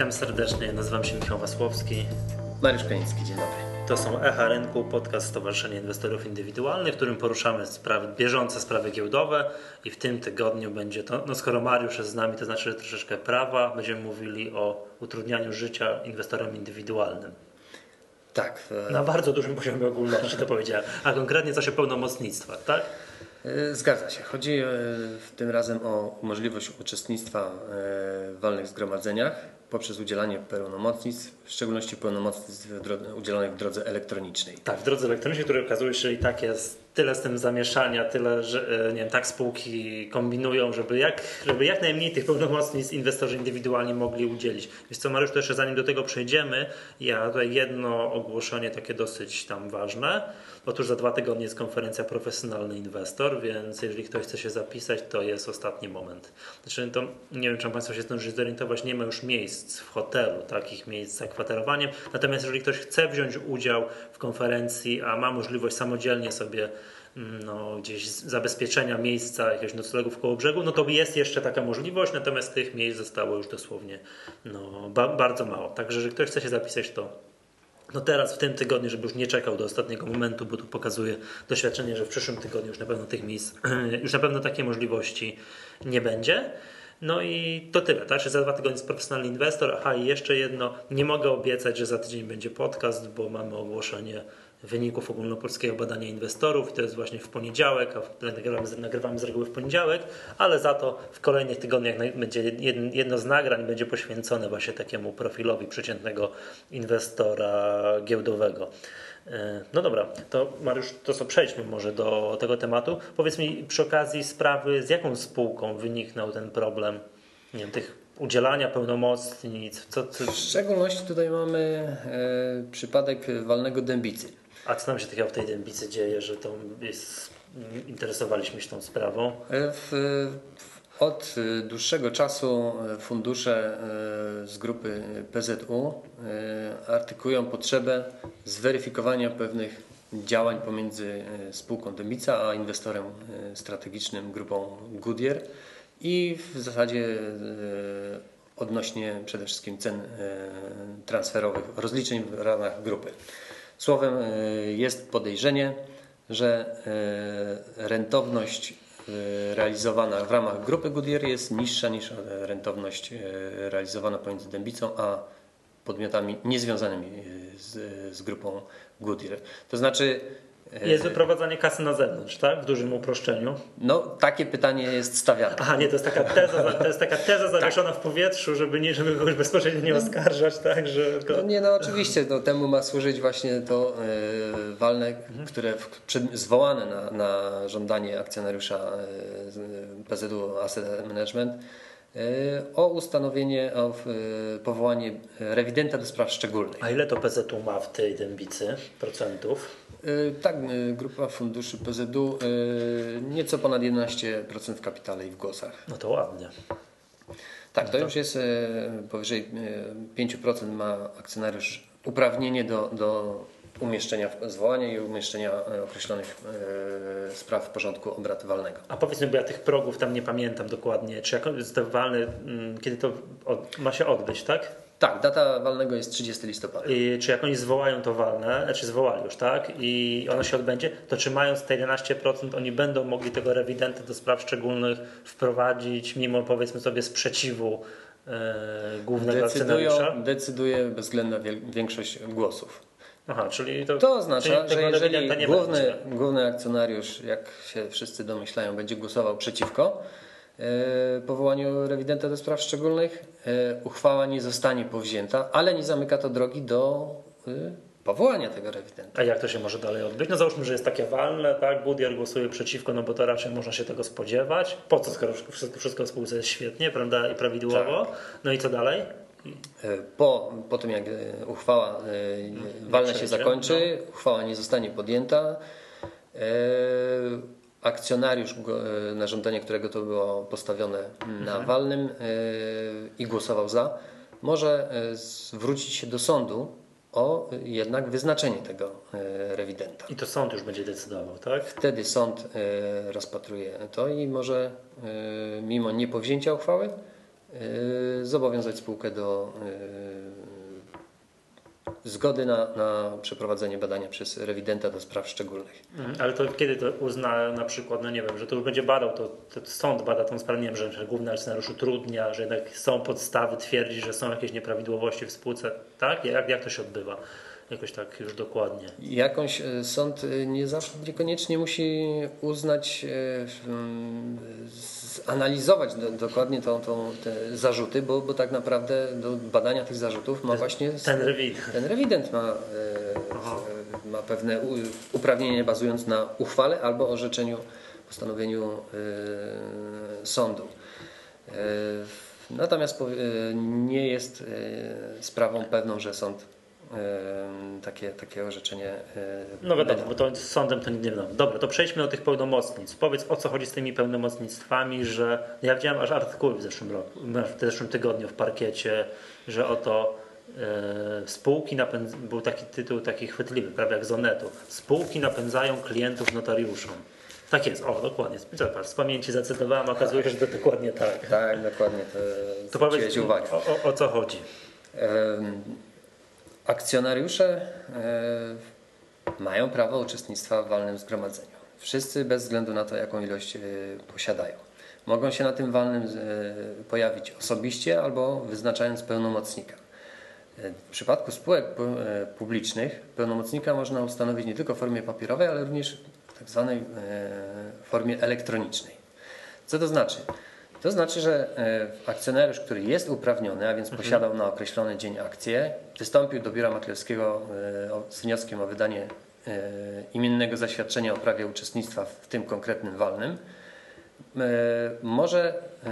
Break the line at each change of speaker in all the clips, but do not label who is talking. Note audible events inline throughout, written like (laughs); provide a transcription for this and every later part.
Witam serdecznie, nazywam się Michał Wasłowski.
Mariusz Kaniński, dzień dobry.
To są Echa Rynku, podcast Stowarzyszenia Inwestorów Indywidualnych, w którym poruszamy sprawy, bieżące sprawy giełdowe i w tym tygodniu będzie to, no skoro Mariusz jest z nami, to znaczy że troszeczkę prawa, będziemy mówili o utrudnianiu życia inwestorom indywidualnym.
Tak.
E... Na bardzo dużym poziomie ogólności to powiedziałem, a konkretnie coś o pełnomocnictwach, tak?
E, zgadza się. Chodzi e, tym razem o możliwość uczestnictwa w walnych zgromadzeniach poprzez udzielanie pełnomocnictw, w szczególności pełnomocnictw udzielonych w drodze elektronicznej.
Tak, w drodze elektronicznej, które okazuje się, i tak jest tyle z tym zamieszania, tyle, że nie wiem, tak spółki kombinują, żeby jak, żeby jak najmniej tych pełnomocnictw inwestorzy indywidualni mogli udzielić. Więc co Mariusz, to jeszcze zanim do tego przejdziemy, ja tutaj jedno ogłoszenie takie dosyć tam ważne. Otóż za dwa tygodnie jest konferencja Profesjonalny Inwestor, więc jeżeli ktoś chce się zapisać, to jest ostatni moment. Znaczy, to nie wiem, czy Państwo się zdążyli zorientować, nie ma już miejsc w hotelu, takich miejsc z zakwaterowaniem. Natomiast jeżeli ktoś chce wziąć udział w konferencji, a ma możliwość samodzielnie sobie no, gdzieś zabezpieczenia miejsca, jakiegoś noclegów koło brzegu, no to jest jeszcze taka możliwość, natomiast tych miejsc zostało już dosłownie no, ba bardzo mało. Także jeżeli ktoś chce się zapisać, to no teraz w tym tygodniu, żeby już nie czekał do ostatniego momentu, bo tu pokazuje doświadczenie, że w przyszłym tygodniu już na pewno tych miejsc, (clears throat) już na pewno takiej możliwości nie będzie. No i to tyle, tak? Że za dwa tygodnie jest profesjonalny inwestor. Aha, i jeszcze jedno, nie mogę obiecać, że za tydzień będzie podcast, bo mamy ogłoszenie wyników ogólnopolskiego badania inwestorów. To jest właśnie w poniedziałek, a nagrywamy, nagrywamy z reguły w poniedziałek, ale za to w kolejnych tygodniach będzie jedno z nagrań będzie poświęcone właśnie takiemu profilowi przeciętnego inwestora giełdowego. E, no dobra, to Mariusz, to co przejdźmy może do tego tematu. Powiedz mi przy okazji sprawy, z jaką spółką wyniknął ten problem nie wiem, tych udzielania pełnomocnic? Co, co...
W szczególności tutaj mamy e, przypadek walnego dębicy.
A co nam się takiego w tej dębicy dzieje, że to jest, interesowaliśmy się tą sprawą?
E, w, od dłuższego czasu fundusze e, z grupy PZU e, artykują potrzebę zweryfikowania pewnych działań pomiędzy spółką Dębica a inwestorem strategicznym grupą Goodyear i w zasadzie odnośnie przede wszystkim cen transferowych, rozliczeń w ramach grupy. Słowem, e, jest podejrzenie, że e, rentowność e, realizowana w ramach grupy Goodyear jest niższa niż rentowność realizowana pomiędzy Dębicą a podmiotami niezwiązanymi z, z grupą Goodyear. To znaczy
jest wyprowadzanie kasy na zewnątrz, tak? W dużym uproszczeniu.
No, takie pytanie jest stawiane.
Aha, nie, to jest taka teza, to jest taka teza zawieszona tak. w powietrzu, żeby, nie, żeby kogoś bezpośrednio nie oskarżać, tak? Że
to... No nie, no oczywiście, no, temu ma służyć właśnie to yy, walne, mhm. które w, przed, zwołane na, na żądanie akcjonariusza yy, PZU Asset Management yy, o ustanowienie, o powołanie rewidenta do spraw szczególnych.
A ile to PZU ma w tej dębicy procentów?
E, tak, e, grupa funduszy PZU e, nieco ponad 11% w kapitale i w głosach.
No to ładnie.
Tak, to, no to już jest powyżej 5% ma akcjonariusz uprawnienie do, do umieszczenia zwołania i umieszczenia określonych spraw w porządku obrad walnego.
A powiedz mi, bo ja tych progów tam nie pamiętam dokładnie, czy jak jest walny, mm, kiedy to ma się odbyć, tak?
Tak, data walnego jest 30 listopada.
I czy jak oni zwołają to walne, czy zwołali już, tak? I ono się odbędzie, to czy mając te 11% oni będą mogli tego rewidenta do spraw szczególnych wprowadzić, mimo powiedzmy sobie sprzeciwu e, głównego
Decydują,
akcjonariusza?
Decyduje bezwzględna większość głosów.
Aha, czyli to,
to oznacza, że jeżeli główny, główny akcjonariusz, jak się wszyscy domyślają, będzie głosował przeciwko, powołaniu rewidenta do spraw szczególnych. E, uchwała nie zostanie powzięta, ale nie zamyka to drogi do e, powołania tego rewidenta.
A jak to się może dalej odbyć? No załóżmy, że jest takie walne, tak? Budier głosuje przeciwko, no bo to raczej można się tego spodziewać. Po co, skoro wszystko, wszystko w spółce jest świetnie, prawda, i prawidłowo? Tak. No i co dalej?
Po, po tym jak uchwała walna się zakończy, no. uchwała nie zostanie podjęta, akcjonariusz, e, na żądanie którego to było postawione na mhm. walnym e, i głosował za, może e, zwrócić się do sądu o jednak wyznaczenie tego rewidenta.
I to sąd już będzie decydował, tak?
Wtedy sąd rozpatruje to i może mimo niepowzięcia uchwały zobowiązać spółkę do zgody na, na przeprowadzenie badania przez rewidenta do spraw szczególnych.
Mhm, Ale to kiedy to uzna na przykład, no nie wiem, że to już będzie badał, to, to sąd bada tą sprawę, nie wiem, że, główny akcjonariusz utrudnia, że jednak są podstawy, twierdzi, że są jakieś nieprawidłowości w spółce, tak? Jak, jak to się odbywa? Jakoś tak już dokładnie.
Jakąś e, sąd e, nie zawsze, niekoniecznie musi uznać, e, zanalizować do, dokładnie tą, tą, te zarzuty, bo, bo tak naprawdę do badania tych zarzutów ma właśnie
Ten rewident.
ten rewident ma, ma pewne uprawnienie bazując na uchwale albo orzeczeniu, postanowieniu sądu. Natomiast nie jest sprawą pewną, że sąd takie, takie orzeczenie e,
No wiadomo, bo to z sądem to nie wiadomo. Dobra, to przejdźmy do tych pełnomocnictw. Powiedz o co chodzi z tymi pełnomocnictwami, że ja widziałem aż artykuły w zeszłym roku, w zeszłym tygodniu w parkiecie, że oto e, spółki napędz... był taki tytuł taki chwytliwy, prawie jak z Onetu. Spółki napędzają klientów notariuszom. Tak jest, o dokładnie. Zobacz, z pamięci zacytowałem, okazuje się, że to dokładnie tak.
Tak, dokładnie. To,
To powiedz
uwagę.
o, o, o co chodzi.
Em, Akcjonariusze e, mają prawo uczestnictwa w walnym zgromadzeniu. Wszyscy bez względu na to, jaką ilość e, posiadają. Mogą się na tym walnym e, pojawić osobiście albo wyznaczając pełnomocnika. W przypadku spółek pu- publicznych pełnomocnika można ustanowić nie tylko w formie papierowej, ale również w tak zwanej formie elektronicznej. Co to znaczy? To znaczy, że e, akcjonariusz, który jest uprawniony, a więc posiadał na określony dzień akcję, wystąpił do biura maklerskiego e, z wnioskiem o wydanie e, imiennego zaświadczenia o prawie uczestnictwa w tym konkretnym walnym, może e,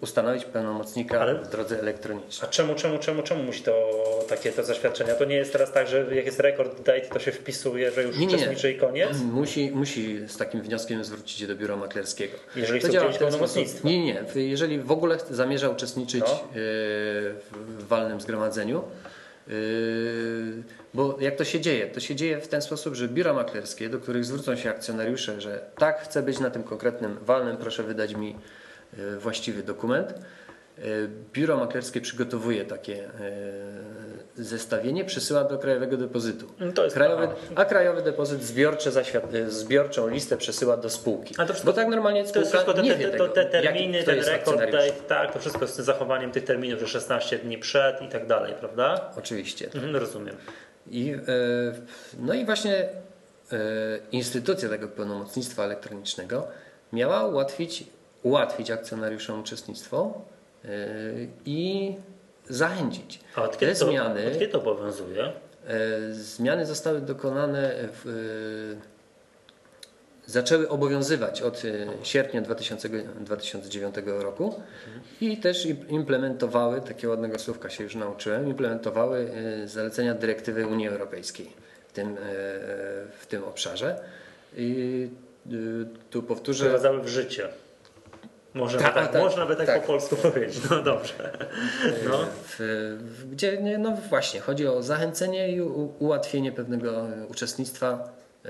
ustanowić pełnomocnika
Ale-
w drodze elektronicznej.
A czemu, czemu, czemu, czemu musi to takie to zaświadczenia? To nie jest teraz tak, że jak jest rekord date, to się wpisuje, że już
Nie, nie, nie.
uczestniczy i koniec?
Musi, musi z takim wnioskiem zwrócić się do biura maklerskiego.
Jeżeli
To
chce udzielić pełnomocnictwa.
Nie, nie. Jeżeli w ogóle zamierza uczestniczyć
No.
e, w walnym zgromadzeniu, e, bo jak to się dzieje? To się dzieje w ten sposób, że biura maklerskie, do których zwrócą się akcjonariusze, że tak, chcę być na tym konkretnym walnym, proszę wydać mi e, właściwy dokument. E, Biuro maklerskie przygotowuje takie e, zestawienie, przesyła do Krajowego Depozytu.
No to
Krajowy, a Krajowy Depozyt zbiorcze e, zbiorczą listę przesyła do spółki.
A to wszystko-
Bo tak normalnie
To
spółka
jest wszystko te,
nie
te,
wie
te,
tego,
te terminy,
jaki,
ten rekord date, tak, to wszystko z zachowaniem tych terminów, że 16 dni przed i tak dalej, prawda?
Oczywiście.
Mhm, rozumiem.
I, no i właśnie instytucja tego pełnomocnictwa elektronicznego miała ułatwić, ułatwić akcjonariuszom uczestnictwo i zachęcić.
A od
Te
kiedy, to,
zmiany,
od kiedy to obowiązuje?
e, zmiany zostały dokonane w, e, zaczęły obowiązywać od e, sierpnia 2000, 2009 roku i też im- implementowały, takiego ładnego słówka się już nauczyłem, implementowały e, zalecenia dyrektywy Unii Europejskiej w tym, e, w tym obszarze. I e, tu powtórzę.
Przeprowadzały w życie. Można,
Tak,
by tak,
tak,
można by tak,
tak.
po polsku (laughs) powiedzieć. No dobrze. No.
Gdzie, nie, no właśnie, chodzi o zachęcenie i ułatwienie pewnego uczestnictwa e,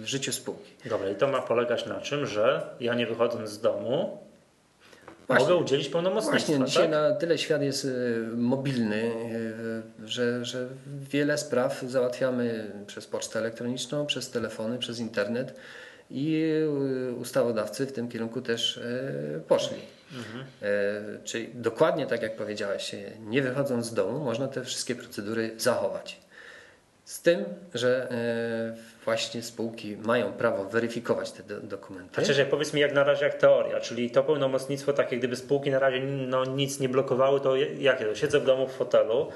w życiu spółki.
Dobra, i to ma polegać na czym, że ja nie wychodząc z domu
Właśnie.
mogę udzielić pełnomocnictwa,
Właśnie, dzisiaj
tak?
na tyle świat jest e, mobilny, e, że, że wiele spraw załatwiamy przez pocztę elektroniczną, przez telefony, przez internet i ustawodawcy w tym kierunku też e, poszli. E, Czyli dokładnie tak jak powiedziałeś, nie wychodząc z domu, można te wszystkie procedury zachować. Z tym, że e, właśnie spółki mają prawo weryfikować te do, dokumenty.
Chociaż jak powiedz mi jak na razie jak teoria, czyli to pełnomocnictwo takie, gdyby spółki na razie no, nic nie blokowały, to jakie? Siedzę w domu w fotelu,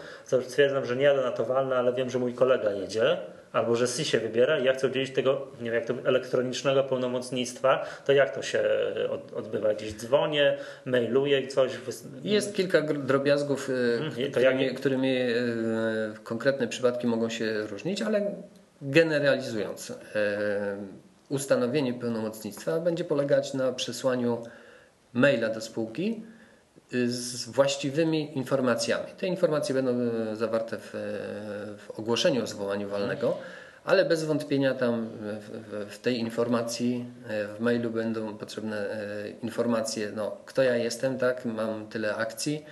stwierdzam, że nie jadę na to walne, ale wiem, że mój kolega jedzie, albo że SI się wybiera i ja chcę udzielić tego, nie wiem, jak to elektronicznego pełnomocnictwa, to jak to się od, odbywa? Gdzieś dzwonię, mailuję coś.
Jest kilka drobiazgów, e,
Mhm,
którymi,
jakie?
którymi e, konkretne przypadki mogą się różnić, ale generalizując, e, ustanowienie pełnomocnictwa będzie polegać na przesłaniu maila do spółki z właściwymi informacjami. Te informacje będą e, zawarte w, e, w ogłoszeniu o zwołaniu walnego, ale bez wątpienia tam w, w, w tej informacji, w mailu będą potrzebne informacje, no, kto ja jestem, tak, mam tyle akcji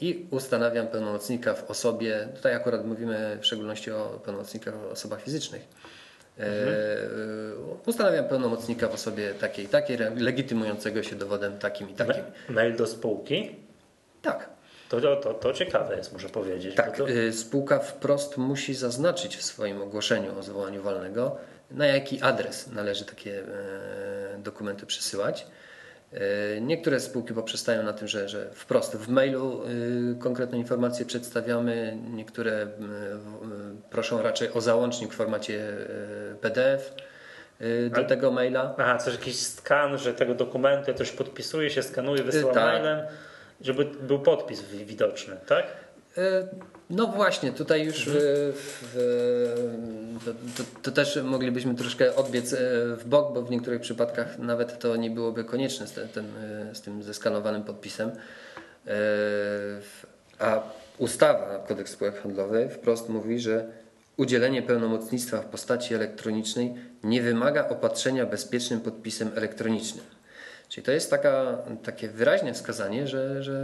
i ustanawiam pełnomocnika w osobie, tutaj akurat mówimy w szczególności o pełnomocnikach, o osobach fizycznych. Mhm. Ustanawiam pełnomocnika w osobie takiej, takiej, legitymującego się dowodem takim i takim.
Mail do spółki?
Tak.
To, to, to ciekawe jest, muszę powiedzieć.
Tak,
to...
Y, spółka wprost musi zaznaczyć w swoim ogłoszeniu o zwołaniu walnego, na jaki adres należy takie e, dokumenty przesyłać. E, niektóre spółki poprzestają na tym, że, że wprost w mailu y, konkretne informacje przedstawiamy, niektóre proszą raczej o załącznik w formacie e, PDF do Ale... tego maila.
Aha, coś jakiś skan, że tego dokumentu coś podpisuje się, skanuje, wysyła tak. mailem. Żeby był podpis widoczny, tak?
No właśnie, tutaj już w, w, to, to, to, też moglibyśmy troszkę odbiec e, w bok, bo w niektórych przypadkach nawet to nie byłoby konieczne z, ten, e, z tym zeskanowanym podpisem. A ustawa Kodeks Spółek Handlowych wprost mówi, że udzielenie pełnomocnictwa w postaci elektronicznej nie wymaga opatrzenia bezpiecznym podpisem elektronicznym. Czyli to jest taka, takie wyraźne wskazanie, że, że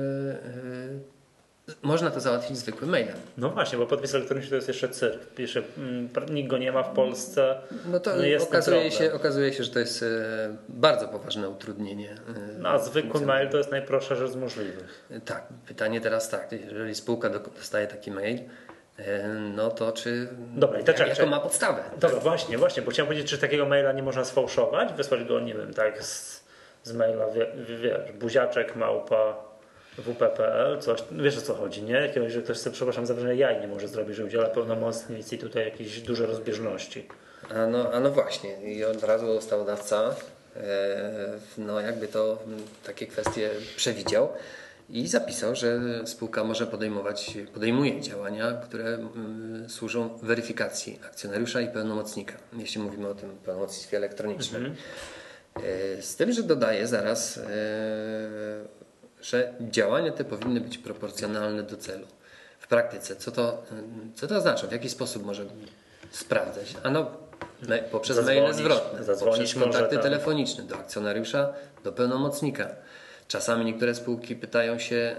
można to załatwić zwykłym mailem.
No właśnie, bo podpis elektroniczny to jest jeszcze cyrk. Jeszcze, mm, nikt go nie ma w Polsce.
No to no okazuje, się, okazuje się, że to jest yy, bardzo poważne utrudnienie.
Yy, no a zwykły mail to jest najprostsza rzecz z możliwych.
Tak, pytanie teraz tak, jeżeli spółka dostaje taki mail, no to czy
Dobra, i to
jak, jaką ma podstawę?
Dobra, właśnie, właśnie, bo chciałem powiedzieć, czy takiego maila nie można sfałszować, wysłać go, nie wiem, tak z z maila, wiesz, buziaczek małpa wp.pl, coś, wiesz o co chodzi, nie? Jakiegoś, że ktoś sobie, przepraszam, zawsze jaj nie może zrobić, że udziela pełnomocnic i tutaj jakieś duże rozbieżności.
A no, a no właśnie i od razu ustawodawca e, no jakby to takie kwestie przewidział i zapisał, że spółka może podejmować, podejmuje działania, które służą weryfikacji akcjonariusza i pełnomocnika, jeśli mówimy o tym pełnomocnictwie elektronicznym. Mhm. E, z tym, że dodaję zaraz, e, że działania te powinny być proporcjonalne do celu. W praktyce, co to, co to oznacza? W jaki sposób może sprawdzać? Ano poprzez zadzwonić, maile zwrotne, poprzez kontakty telefoniczne do akcjonariusza, do pełnomocnika. Czasami niektóre spółki pytają się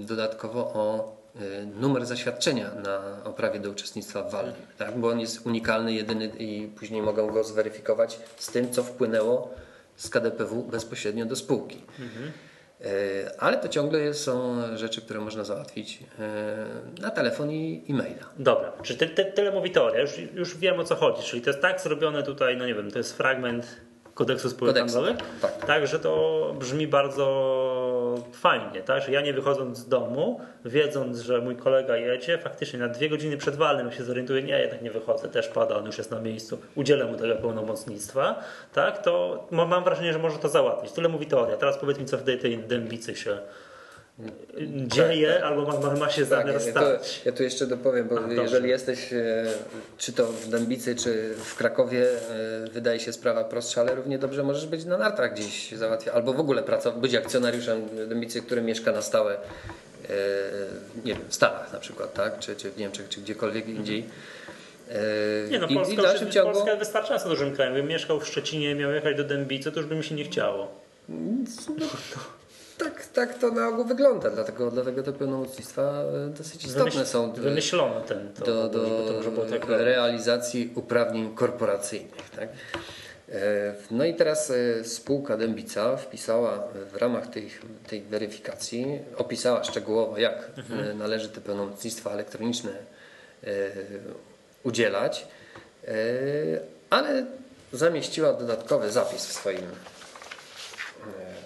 dodatkowo o e, numer zaświadczenia na oprawie do uczestnictwa w walnym, tak? bo on jest unikalny, jedyny i później mogą go zweryfikować z tym, co wpłynęło z KDPW bezpośrednio do spółki. Mhm. Ale to ciągle są rzeczy, które można załatwić e, na telefon i e-maila.
Dobra, czy ty, ty, tyle mówi teoria, już, już wiem o co chodzi, czyli to jest tak zrobione tutaj, no nie wiem, to jest fragment kodeksu spółek handlowych, tak, tak. tak, że to brzmi bardzo fajnie, tak? Że ja nie wychodząc z domu, wiedząc, że mój kolega jedzie, faktycznie na dwie godziny przed walnym się zorientuję, nie, jednak nie wychodzę, też pada, on już jest na miejscu, udzielę mu tego pełnomocnictwa, tak? To mam wrażenie, że może to załatwić. Tyle mówi teoria. Teraz powiedz mi, co w tej dębicy się dzieje tak, tak. albo ma, ma się tak, zamiar stać.
Ja tu jeszcze dopowiem, bo A, jeżeli jesteś e, czy to w Dębicy, czy w Krakowie, e, wydaje się sprawa prostsza, ale równie dobrze możesz być na nartach gdzieś załatwia, albo w ogóle pracować, być akcjonariuszem Dębicy, który mieszka na stałe e, nie wiem, w Stanach na przykład, tak? czy, czy w Niemczech, czy gdziekolwiek mhm. indziej.
Nie no, I, Polska, i ciągu... Polska wystarczająco dużym krajem. Gdybym mieszkał w Szczecinie miał jechać do Dębicy, to już by mi się nie chciało.
No, tak, tak to na ogół wygląda, dlatego, dlatego te pełnomocnictwa e, dosyć istotne Wymyśl, są.
Wymyślono ten to,
do, do, do tak realizacji uprawnień korporacyjnych. Tak? E, no i teraz e, spółka Dębica wpisała w ramach tej, tej weryfikacji, opisała szczegółowo, jak mhm. należy te pełnomocnictwa elektroniczne udzielać, ale zamieściła dodatkowy zapis w swoim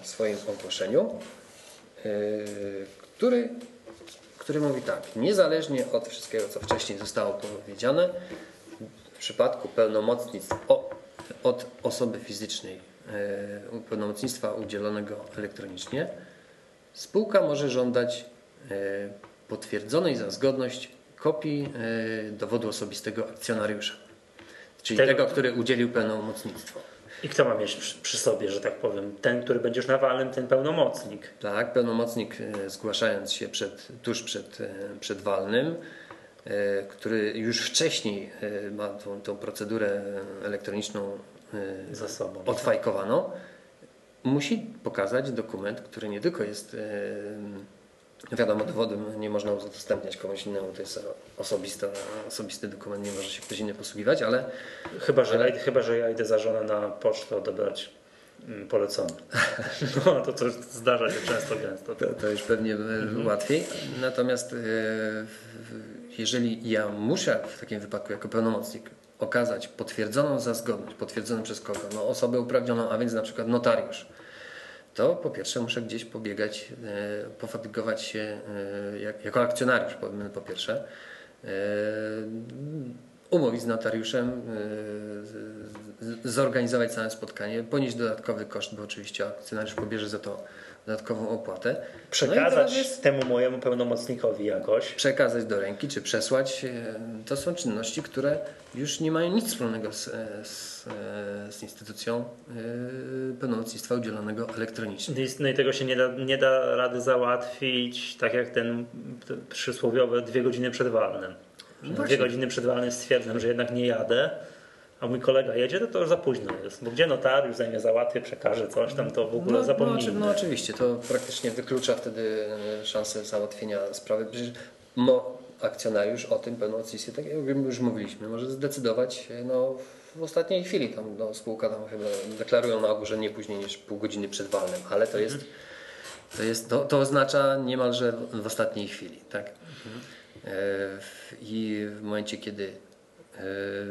swoim ogłoszeniu, e, który, który mówi tak, niezależnie od wszystkiego, co wcześniej zostało powiedziane, w przypadku pełnomocnictw od osoby fizycznej, e, pełnomocnictwa udzielonego elektronicznie, spółka może żądać e, potwierdzonej za zgodność kopii dowodu osobistego akcjonariusza, czyli tego, tego który udzielił pełnomocnictwo.
I kto ma mieć przy sobie, że tak powiem? Ten, który będzie już na walnym, ten pełnomocnik.
Tak, pełnomocnik e, zgłaszając się przed, tuż przed, e, przed walnym który już wcześniej ma tą, tą procedurę elektroniczną
za sobą.
odfajkowaną, musi pokazać dokument, który nie tylko jest Wiadomo, dowodu nie można udostępniać komuś innemu, to jest osobista, osobisty dokument, nie może się ktoś inny posługiwać, ale...
Chyba, że, ale... chyba, że ja idę za żonę na pocztę odebrać mm, polecony. (laughs) No, to, to zdarza się często, gęsto.
To, to już pewnie mhm. łatwiej. Natomiast e, jeżeli ja muszę w takim wypadku jako pełnomocnik okazać potwierdzoną za zgodność, potwierdzoną przez kogo? No osobę uprawnioną, a więc na przykład notariusz to po pierwsze muszę gdzieś pobiegać, e, pofatygować się e, jako akcjonariusz, po pierwsze, e, umówić z notariuszem, zorganizować całe spotkanie, ponieść dodatkowy koszt, bo oczywiście akcjonariusz pobierze za to dodatkową opłatę.
Przekazać no jest, temu mojemu pełnomocnikowi jakoś.
Przekazać do ręki, czy przesłać. To są czynności, które już nie mają nic wspólnego z, z, z instytucją pełnomocnictwa udzielonego elektronicznie.
No i tego się nie da, nie da rady załatwić, tak jak ten, ten przysłowiowe dwie godziny przed walnym. No dwie godziny przed walnym stwierdzam, że jednak nie jadę a mój kolega jedzie, to to już za późno jest. Bo gdzie notariusz zajmie załatwię, przekaże coś tam, to w ogóle no, zapomnijmy.
No, no, oczywiście, to praktycznie wyklucza wtedy e, szansę załatwienia sprawy. Przecież mo, akcjonariusz o tym pełnomocnictwie, tak jak już mówiliśmy, może zdecydować e, no, w ostatniej chwili. Tam, no, spółka tam chyba deklarują na ogół, że nie później niż pół godziny przed walnym, ale to jest, to, jest, to, to oznacza niemalże w ostatniej chwili. Tak? Mhm. I w momencie, kiedy E,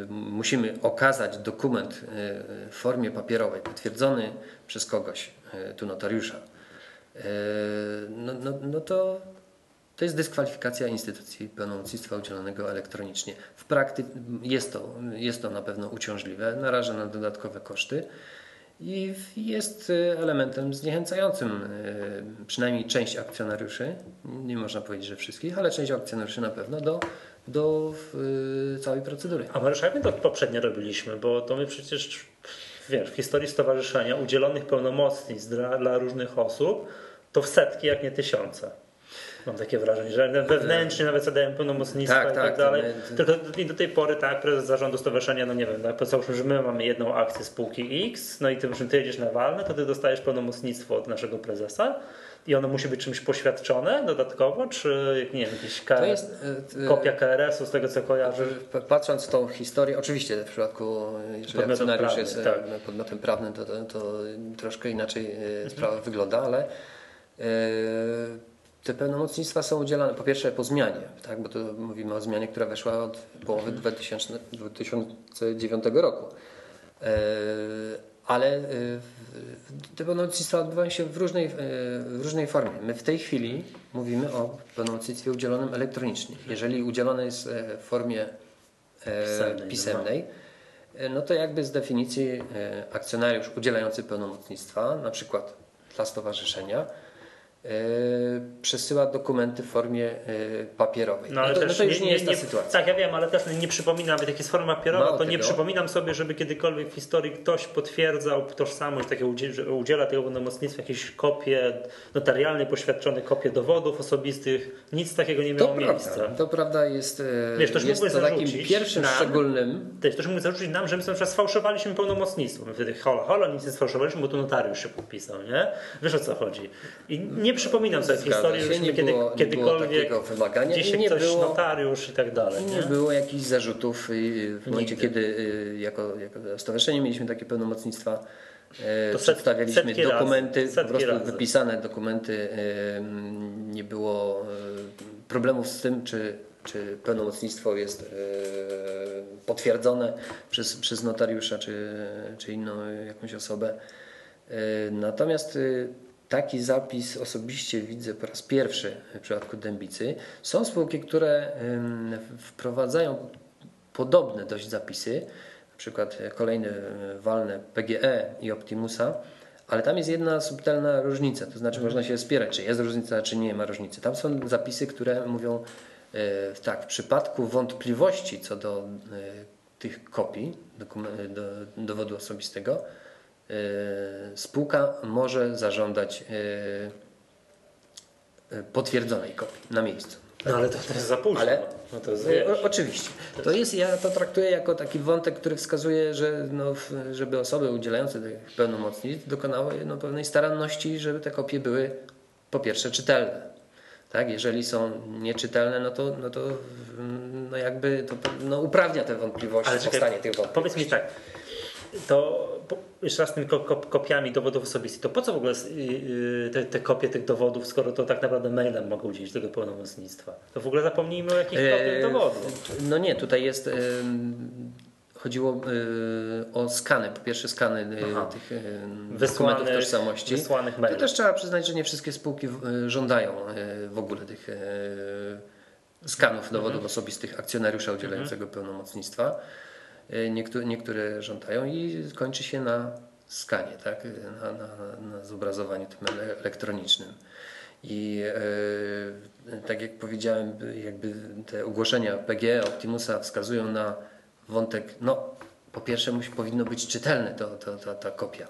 musimy okazać dokument e, w formie papierowej, potwierdzony przez kogoś, e, tu notariusza, no, no, no to, to jest dyskwalifikacja instytucji pełnomocnictwa udzielonego elektronicznie. W praktyce jest to, jest to na pewno uciążliwe, naraża na dodatkowe koszty i jest elementem zniechęcającym przynajmniej część akcjonariuszy, nie można powiedzieć, że wszystkich, ale część akcjonariuszy na pewno do do y, całej procedury.
A Mariusz, jak my to poprzednio robiliśmy? Bo to my przecież wiesz, w historii stowarzyszenia udzielonych pełnomocnictw dla, dla różnych osób to w setki, jak nie tysiące. Mam takie wrażenie, że wewnętrznie nawet zadają pełnomocnictwa tak, i tak, tak dalej. Tylko i do tej pory tak, prezes zarządu stowarzyszenia, no nie wiem, no, załóżmy, że my mamy jedną akcję spółki X, no i ty, ty jedziesz na walne, to ty dostajesz pełnomocnictwo od naszego prezesa i ono musi być czymś poświadczone dodatkowo, czy nie wiem, jakiś K... jest, e, kopia KRS-u z tego co kojarzy?
Patrząc w tą historię, oczywiście w przypadku, jeżeli akcjonariusz jest e, tak. podmiotem prawnym, to, to, to, troszkę inaczej e, mhm. sprawa wygląda, ale te pełnomocnictwa są udzielane po pierwsze po zmianie, tak, bo to mówimy o zmianie, która weszła od połowy 2000, 2009 roku ale y, te pełnomocnictwa odbywają się w różnej, y, w różnej formie. My w tej chwili mówimy o pełnomocnictwie udzielonym elektronicznie. Jeżeli udzielone jest e, w formie e, pisemnej, pisemnej no to jakby z definicji e, akcjonariusz udzielający pełnomocnictwa, na przykład dla stowarzyszenia, E, przesyła dokumenty w formie e, papierowej.
No, ale no to, no to już nie, nie jest ta sytuacja. Tak, ja wiem, ale też nie przypominam, jak jest forma papierowa, Mało to tego. nie przypominam sobie, żeby kiedykolwiek w historii ktoś potwierdzał tożsamość, takiego że udziela tego pełnomocnictwa, jakieś kopie notarialne, poświadczone kopie dowodów osobistych. Nic takiego nie miało
to
miejsca.
Prawda, to prawda jest, e, Wiesz, ktoś jest to takim pierwszym nam, szczególnym...
Też ktoś mógł zarzucić nam, że my na przykład sfałszowaliśmy pełnomocnictwo. My wtedy hola, hola, nic nie sfałszowaliśmy, bo to notariusz się podpisał, nie? Wiesz o co chodzi. I nie nie przypominam sobie historii, że nie kiedy, było, kiedykolwiek
było wymagania.
gdzieś nie ktoś było, notariusz i tak dalej.
Nie, nie było jakichś zarzutów w momencie, Nigdy. kiedy y, jako, jako stowarzyszenie mieliśmy takie pełnomocnictwa to przedstawialiśmy dokumenty, po prostu razy. wypisane dokumenty. Nie było problemów z tym, czy, czy pełnomocnictwo jest potwierdzone przez, przez notariusza, czy, czy inną jakąś osobę. Natomiast Taki zapis osobiście widzę po raz pierwszy w przypadku Dębicy. Są spółki, które wprowadzają podobne dość zapisy, na przykład kolejne walne PGE i Optimusa, ale tam jest jedna subtelna różnica, to znaczy można się spierać, czy jest różnica, czy nie ma różnicy. Tam są zapisy, które mówią e, tak, w przypadku wątpliwości co do e, tych kopii do, dowodu osobistego, E, spółka może zażądać e, e, potwierdzonej kopii na miejscu.
No ale to, to jest za późno.
Ale-
no to jest,
E, O, oczywiście. To jest, ja to traktuję jako taki wątek, który wskazuje, że no, żeby osoby udzielające tych pełnomocnictw dokonały no, pewnej staranności, żeby te kopie były po pierwsze czytelne. Tak? Jeżeli są nieczytelne, no to, no to no jakby to no, uprawnia te wątpliwości,
Ale czekaj,
powstanie tych wątpliwości.
Powiedz mi tak, to jeszcze raz ko, kopiami dowodów osobistych, to po co w ogóle y, y, te, te kopie tych dowodów, skoro to tak naprawdę mailem mogą udzielić tego pełnomocnictwa? To w ogóle zapomnijmy o jakichś
Eee,
dowodów.
No nie, tutaj jest. Chodziło y, o skany, po pierwsze skany
Aha.
tych y, dokumentów
Wysłanych,
tożsamości.
wysłanych
To
mailem.
też trzeba przyznać, że nie wszystkie spółki y, żądają w ogóle tych skanów dowodów
Mhm.
osobistych akcjonariusza udzielającego pełnomocnictwa. Y, Niektóre, niektóre żądają i kończy się na skanie, tak? Y, na, na, na zobrazowaniu tym ele- elektronicznym. I e, tak jak powiedziałem, jakby te ogłoszenia PG Optimusa wskazują na wątek, no po pierwsze musi, powinno być czytelne to, to, ta, ta kopia.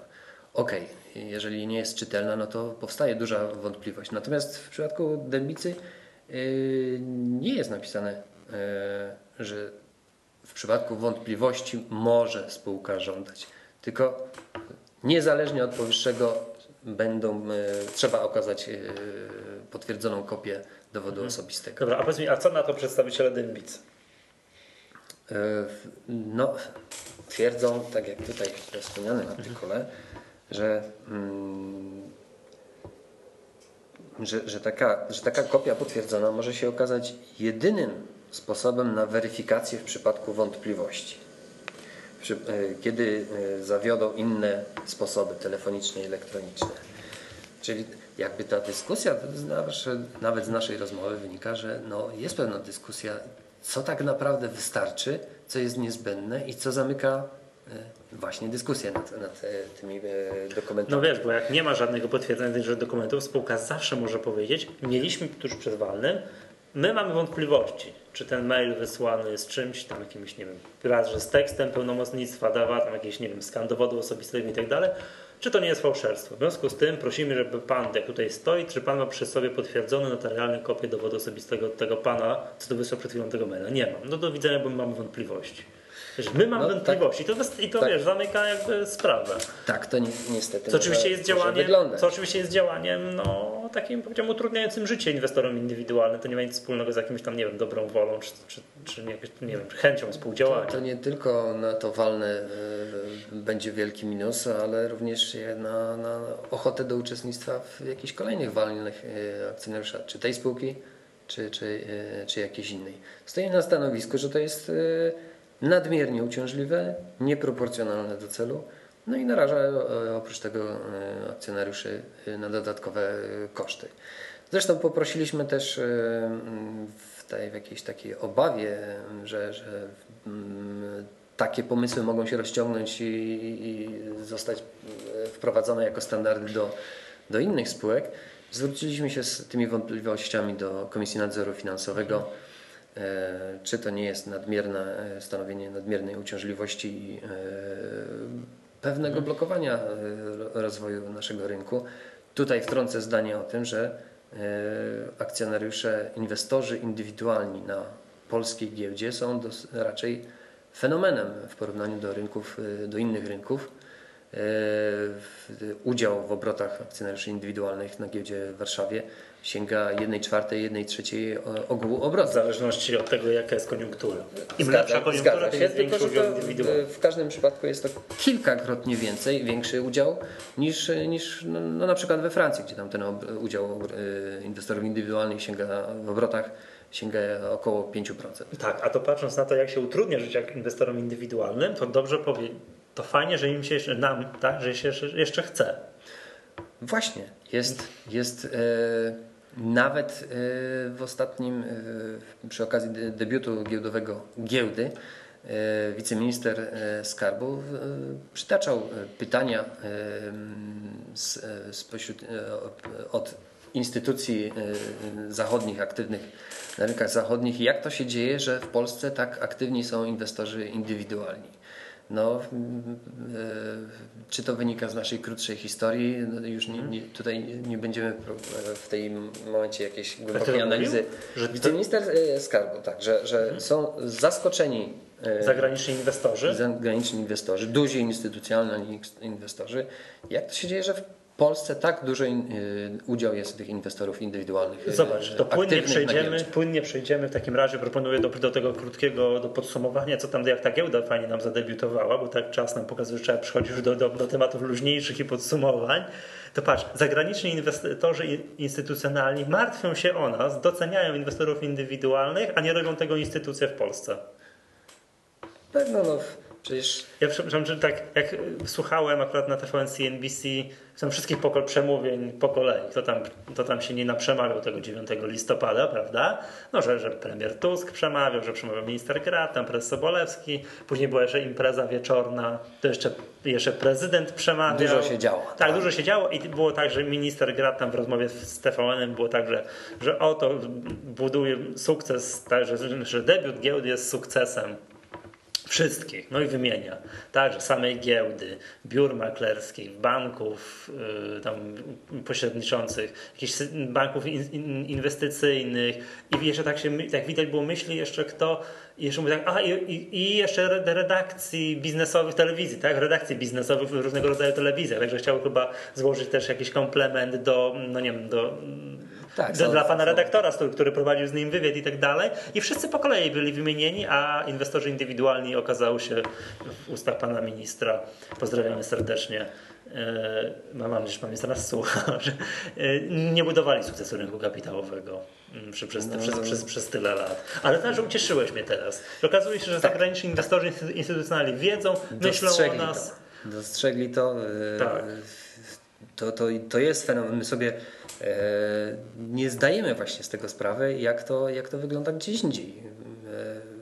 Okej, jeżeli nie jest czytelna, no to powstaje duża wątpliwość. Natomiast w przypadku Dębicy yy, nie jest napisane, że w przypadku wątpliwości może spółka żądać. Tylko niezależnie od powyższego będą, yy, trzeba okazać yy, potwierdzoną kopię dowodu osobistego.
Dobra, a powiedz mi, a co na to przedstawiciele Dębicy?
E, No, twierdzą, tak jak tutaj we wspomnianym artykule, że, mm, że, że, taka, że taka kopia potwierdzona może się okazać jedynym sposobem na weryfikację w przypadku wątpliwości. E, kiedy e, zawiodą inne sposoby telefoniczne i elektroniczne. Czyli jakby ta dyskusja, nawet z naszej rozmowy wynika, że no jest pewna dyskusja, co tak naprawdę wystarczy, co jest niezbędne i co zamyka e, właśnie dyskusję nad, nad tymi dokumentami.
No wiesz, bo jak nie ma żadnego potwierdzenia tychże dokumentów, spółka zawsze może powiedzieć, mieliśmy tuż przed walnym, my mamy wątpliwości, czy ten mail wysłany jest czymś tam jakimś, nie wiem, raz, że z tekstem pełnomocnictwa dawa tam jakieś, nie wiem, skan dowodu osobistego i tak dalej, czy to nie jest fałszerstwo. W związku z tym prosimy, żeby pan, jak tutaj stoi, czy pan ma przy sobie potwierdzone notarialne kopię dowodu osobistego od tego pana, co to wysłał przed chwilą tego maila. Nie mam. No do widzenia, bo my mamy wątpliwości. Wiesz, my mamy
No, tak.
wątpliwości to, wys- i to
Tak.
wiesz, zamyka jakby sprawę.
Tak, to ni niestety
Co oczywiście jest działaniem, co oczywiście jest działaniem no, takim powiedziałbym utrudniającym życie inwestorom indywidualnym. To nie ma nic wspólnego z jakimś tam, nie wiem, dobrą wolą, czy, czy, czy nie, nie wiem, chęcią współdziałania.
To nie tylko na to walne e, będzie wielki minus, ale również na, na ochotę do uczestnictwa w jakichś kolejnych walnych e, akcjonariusza, czy tej spółki, czy, czy, e, czy jakiejś innej. Stoję na stanowisku, że to jest nadmiernie uciążliwe, nieproporcjonalne do celu, no i naraża e, oprócz tego e, akcjonariuszy e, na dodatkowe koszty. Zresztą poprosiliśmy też w, tej, w jakiejś takiej obawie, że, że mm, takie pomysły mogą się rozciągnąć i, i zostać wprowadzone jako standardy do, do innych spółek. Zwróciliśmy się z tymi wątpliwościami do Komisji Nadzoru Finansowego, czy to nie jest nadmierne stanowienie nadmiernej uciążliwości i pewnego blokowania e, ro- rozwoju naszego rynku. Tutaj wtrącę zdanie o tym, że e, akcjonariusze, inwestorzy indywidualni na polskiej giełdzie są raczej fenomenem w porównaniu do rynków, e, do innych rynków. Udział w obrotach akcjonariuszy indywidualnych na giełdzie w Warszawie sięga 1 czwartej, 1 trzeciej o- ogółu
W
obrotów.
zależności od tego, jaka jest koniunktura. Im
Zgadza-
lepsza koniunktura,
zgadza się, tylko że to
indywidualny.
w każdym przypadku jest to kilkakrotnie więcej, większy udział niż, niż no, no na przykład we Francji, gdzie tam ten udział e, inwestorów indywidualnych sięga w obrotach sięga około 5%.
Tak, a to patrząc na to, jak się utrudnia życie inwestorom indywidualnym, to dobrze powie, to fajnie, że im się jeszcze, nam, tak, że się jeszcze, chce.
Właśnie, jest, jest e, nawet e, w ostatnim, e, przy okazji de- debiutu giełdowego giełdy, e, wiceminister skarbu przytaczał pytania spośród, od instytucji zachodnich, aktywnych na rynkach zachodnich, jak to się dzieje, że w Polsce tak aktywni są inwestorzy indywidualni. No, czy to wynika z naszej krótszej historii? No, już nie, nie, tutaj nie będziemy w tym momencie jakiejś głębokiej analizy. Że Wiceminister to... Skarbu, tak, że, że mhm. są zaskoczeni
zagraniczni inwestorzy.
Zagraniczni inwestorzy, duzi instytucjonalni inwestorzy. Jak to się dzieje, że w Polsce tak duży y, udział jest tych inwestorów indywidualnych.
Y, Zobacz, to płynnie przejdziemy, płynnie przejdziemy w takim razie, proponuję do, do tego krótkiego do podsumowania, co tam jak ta giełda fajnie nam zadebiutowała, bo tak czas nam pokazuje, że trzeba przychodzić już do, do, do tematów luźniejszych i podsumowań. To patrz, zagraniczni inwestorzy instytucjonalni martwią się o nas, doceniają inwestorów indywidualnych, a nie robią tego instytucje w Polsce.
Pewno, no Przecież...
Ja przepraszam, że tak jak słuchałem akurat na TVN CNBC, są wszystkich pokol przemówień po kolei. Kto tam, to tam się nie naprzemawiał tego 9 listopada, prawda? No, że, że premier Tusk przemawiał, że przemawiał minister Grat, tam prezes Sobolewski, później była jeszcze impreza wieczorna, to jeszcze, jeszcze prezydent przemawiał.
Dużo się działo.
Tak, tak, dużo się działo i było tak, że minister Grat tam w rozmowie z TVN było tak, że, że oto buduje sukces, tak, że, że debiut giełdy jest sukcesem Wszystkich, no i wymienia. Także samej giełdy, biur maklerskich, banków yy, tam pośredniczących, jakichś banków in, inwestycyjnych i jeszcze tak się, jak widać było myśli jeszcze kto, jeszcze mówię tak, a i, i, jeszcze redakcji biznesowych telewizji, tak? Redakcji biznesowych różnego rodzaju telewizjach, także chciał chyba złożyć też jakiś komplement do, no nie wiem, do tak, dla, dla pana redaktora, który prowadził z nim wywiad i tak dalej. I wszyscy po kolei byli wymienieni, a inwestorzy indywidualni okazało się w ustach pana ministra. Pozdrawiamy serdecznie. E, mam nadzieję, że pan minister nas słucha, (laughs) że e, nie budowali sukcesu rynku kapitałowego mm, przez, przez, no. przez, przez, przez tyle lat. Ale także ucieszyłeś mnie teraz. Okazuje się, że tak. zagraniczni inwestorzy instytucjonalni wiedzą, myślą o nas.
To. Dostrzegli to. E, tak. To, to, to jest fenomen. My sobie nie zdajemy właśnie z tego sprawy, jak to, jak to wygląda gdzieś indziej.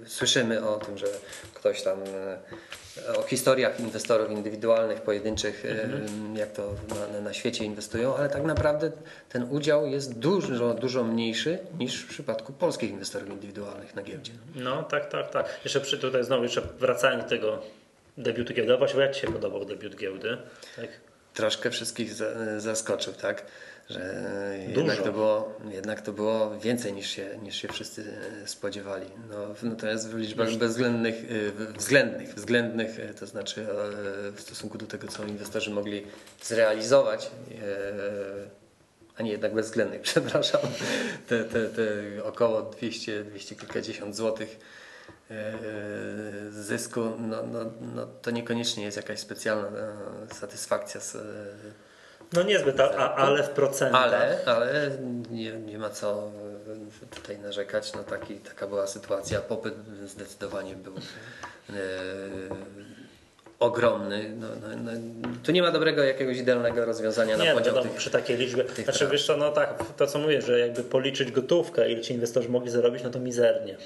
E, słyszymy o tym, że ktoś tam e, o historiach inwestorów indywidualnych, pojedynczych, mhm. jak to na, na, świecie inwestują, ale tak naprawdę ten udział jest dużo, dużo mniejszy niż w przypadku polskich inwestorów indywidualnych na giełdzie.
No tak, tak, tak. Jeszcze przy tutaj znowu, jeszcze wracając do tego debiutu giełdowego, jak Ci się podobał debiut giełdy? Tak?
Troszkę wszystkich zaskoczył, tak? że jednak to, było, jednak to było więcej niż się, niż się wszyscy spodziewali. No, natomiast w liczbach bezwzględnych, y, względnych, względnych, y, to znaczy e, w stosunku do tego, co inwestorzy mogli zrealizować, e, a nie jednak bezwzględnych, (laughs) przepraszam, te, te, te około 200, 200 kilkadziesiąt złotych e, zysku, no, no, no, to niekoniecznie jest jakaś specjalna satysfakcja z
no niezbyt, a, ale w procentach.
Ale, ale nie, nie ma co tutaj narzekać. No taki, taka była sytuacja. Popyt zdecydowanie był e, ogromny. No, no, no, tu nie ma dobrego jakiegoś idealnego rozwiązania
nie,
na podział
no, tych, przy takiej liczbie. Znaczy wiesz co, no tak, to co mówię, że jakby policzyć gotówkę, ile ci inwestorzy mogli zarobić, no to mizernie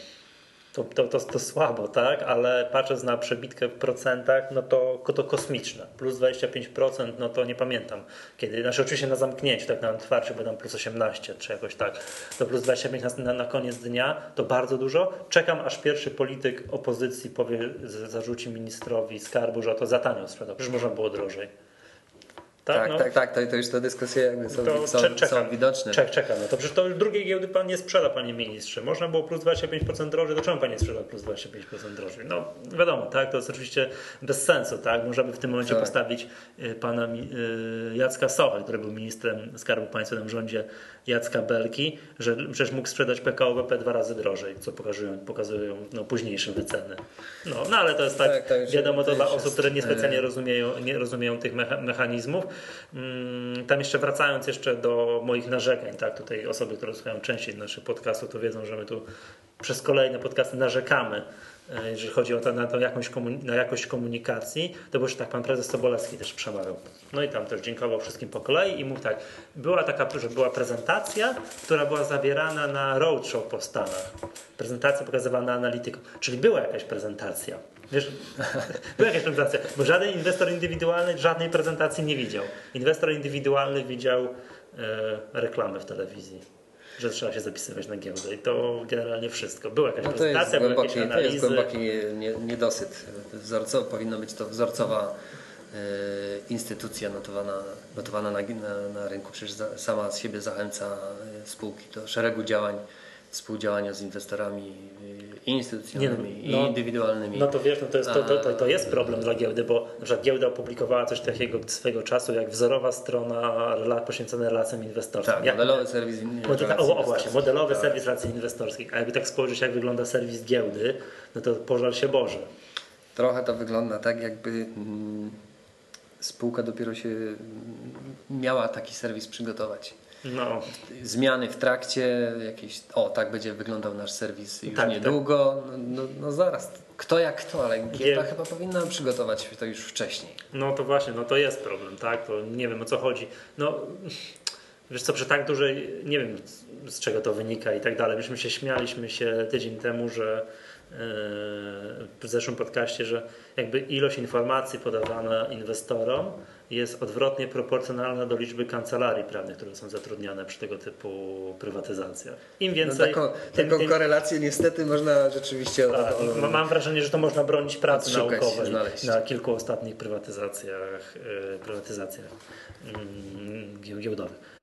to, to, to, to, słabo, tak? Ale patrząc na przebitkę w procentach, no to, to kosmiczne. Plus 25%, no to nie pamiętam kiedy. Znaczy oczywiście na zamknięciu, tak na otwarciu, bo tam plus 18 czy jakoś tak. To plus 25 na, na koniec dnia to bardzo dużo. Czekam aż pierwszy polityk opozycji powie, zarzuci ministrowi skarbu, że to za tanio sprzedał. Przecież można było drożej.
Tak, tak, no. tak, tak, to, to już te dyskusje jakby są, to są, są widoczne.
Czek, czeka, no to przecież to już drugiej giełdy pan nie sprzeda, panie ministrze. Można było plus 25% drożej, to czemu pan nie sprzeda plus 25% drożej? No wiadomo, tak, to jest oczywiście bez sensu, tak. Można by w tym momencie tak. postawić y, pana y, Jacka Sochę, który był ministrem Skarbu Państwa w rządzie Jacka Belki, że przecież mógł sprzedać PKO BP dwa razy drożej, co pokazują, pokazują no, późniejsze wyceny. No, no ale to jest tak, tak, wiadomo to dla osób, które niespecjalnie rozumieją, nie rozumieją tych mechanizmów. Mm, tam jeszcze wracając jeszcze do moich narzekań, tak, tutaj osoby, które słuchają częściej naszych podcastów, to wiedzą, że my tu przez kolejne podcasty narzekamy jeżeli chodzi o to, na, jakąś na jakość komunikacji, to bo już tak pan prezes Sobolewski też przemawiał. No i tam też dziękował wszystkim po kolei i mówił tak, była taka, że była prezentacja, która była zawierana na roadshow po Stanach. Prezentacja pokazywana analitykom, czyli była jakaś prezentacja. Wiesz, (laughs) była jakaś prezentacja, bo żaden inwestor indywidualny żadnej prezentacji nie widział. Inwestor indywidualny widział e, reklamy w telewizji że trzeba się zapisywać na giełdę i to generalnie wszystko. Była jakaś no to
jest głęboki. To jest głęboki niedosyt. Wzorco, powinno być to wzorcowa instytucja notowana, notowana na, na, na rynku przecież sama z siebie zachęca e, spółki do szeregu działań współdziałania z inwestorami instytucjonalnymi,
Nie, no,
i indywidualnymi.
No to wiesz, no to, jest, to, to, to, jest problem dla giełdy, bo na przykład giełda opublikowała coś takiego swego czasu jak wzorowa strona poświęcona relacjom inwestorskim.
tak,
Jak-
modelowy serwis
Model,
relacji
o, o właśnie, modelowy
Tak.
serwis relacji inwestorskich. A jakby tak spojrzeć, jak wygląda serwis giełdy, no to pożal się Boże.
Trochę to wygląda tak, jakby mm, spółka dopiero się mm, miała taki serwis przygotować.
No,
Zmiany w trakcie, jakieś, o tak będzie wyglądał nasz serwis już
Tak,
niedługo, no, no, no zaraz, kto jak kto, ale giełda chyba powinna przygotować to już wcześniej.
no to właśnie, no to jest problem, tak? To nie wiem o co chodzi. No, wiesz co, przy tak dużej, nie wiem z- czego to wynika i tak dalej. Myśmy się śmialiśmy się tydzień temu, że yy, w zeszłym podcaście, że jakby ilość informacji podawana inwestorom jest odwrotnie proporcjonalna do liczby kancelarii prawnych, które są zatrudniane przy tego typu prywatyzacjach. Im
No,
więcej,
taką
tym,
taką
tym,
korelację niestety można rzeczywiście
tak,
o- o-
ma- mam wrażenie, że to można bronić pracy naukowej na kilku ostatnich prywatyzacjach, yy, prywatyzacjach mm, gieł- giełdowych.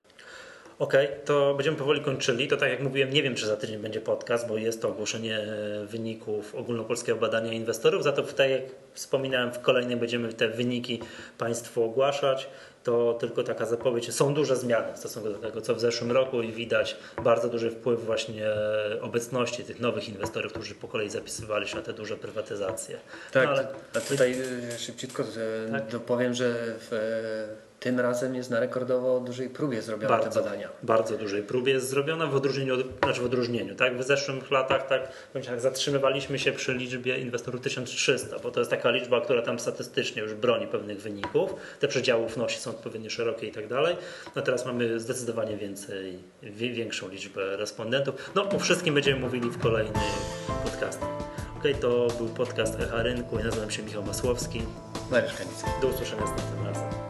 Okej, to będziemy powoli kończyli. To tak jak mówiłem, nie wiem, czy za tydzień będzie podcast, bo jest to ogłoszenie wyników ogólnopolskiego badania inwestorów. Za to, tak jak wspominałem, w kolejnym będziemy te wyniki Państwu ogłaszać. To tylko taka zapowiedź. Są duże zmiany w stosunku do tego, co w zeszłym roku i widać bardzo duży wpływ właśnie obecności tych nowych inwestorów, którzy po kolei zapisywali się na te duże prywatyzacje.
Tak,
No, ale
a tutaj e, szybciutko e,
Tak.
dopowiem, że w, e, tym razem jest na rekordowo dużej próbie zrobione
bardzo,
te badania.
bardzo dużej próbie jest zrobiona w odróżnieniu, od- znaczy w odróżnieniu, tak? W zeszłych latach tak, bądź tak zatrzymywaliśmy się przy liczbie inwestorów 1300, bo to jest taka liczba, która tam statystycznie już broni pewnych wyników. Te przedziały ufności są odpowiednio szerokie i tak dalej. No teraz mamy zdecydowanie więcej, większą liczbę respondentów. No o wszystkim będziemy mówili w kolejnych podcastach. Okej, to był podcast Echa Rynku. Ja nazywam się Michał Masłowski.
Mariusz Kanicki.
Do usłyszenia następnym razem.